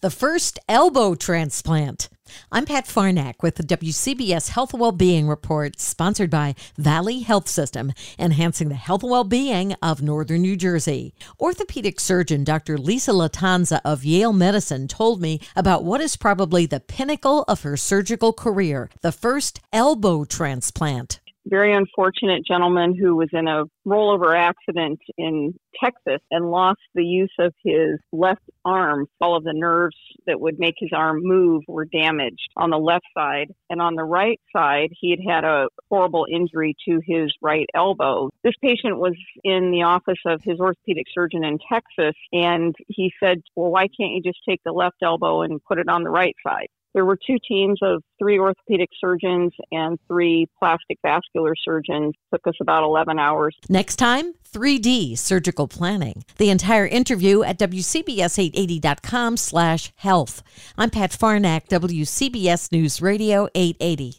the first elbow transplant. I'm Pat Farnack with the WCBS Health and Wellbeing Report, sponsored by Valley Health System, enhancing the health and well-being of Northern New Jersey. Orthopedic surgeon Dr. Lisa Lattanza of Yale Medicine told me about what is probably the pinnacle of her surgical career, the first elbow transplant very unfortunate gentleman who was in a rollover accident in Texas and lost the use of his left arm. All of the nerves that would make his arm move were damaged on the left side. And on the right side, he had had a horrible injury to his right elbow. This patient was in the office of his orthopedic surgeon in Texas, and he said, Well, why can't you just take the left elbow and put it on the right side? There were two teams of three orthopedic surgeons and three plastic vascular surgeons. It took us about 11 hours. Next time, 3D surgical planning. The entire interview at WCBS880.com slash health. I'm Pat Farnack, WCBS News Radio 880.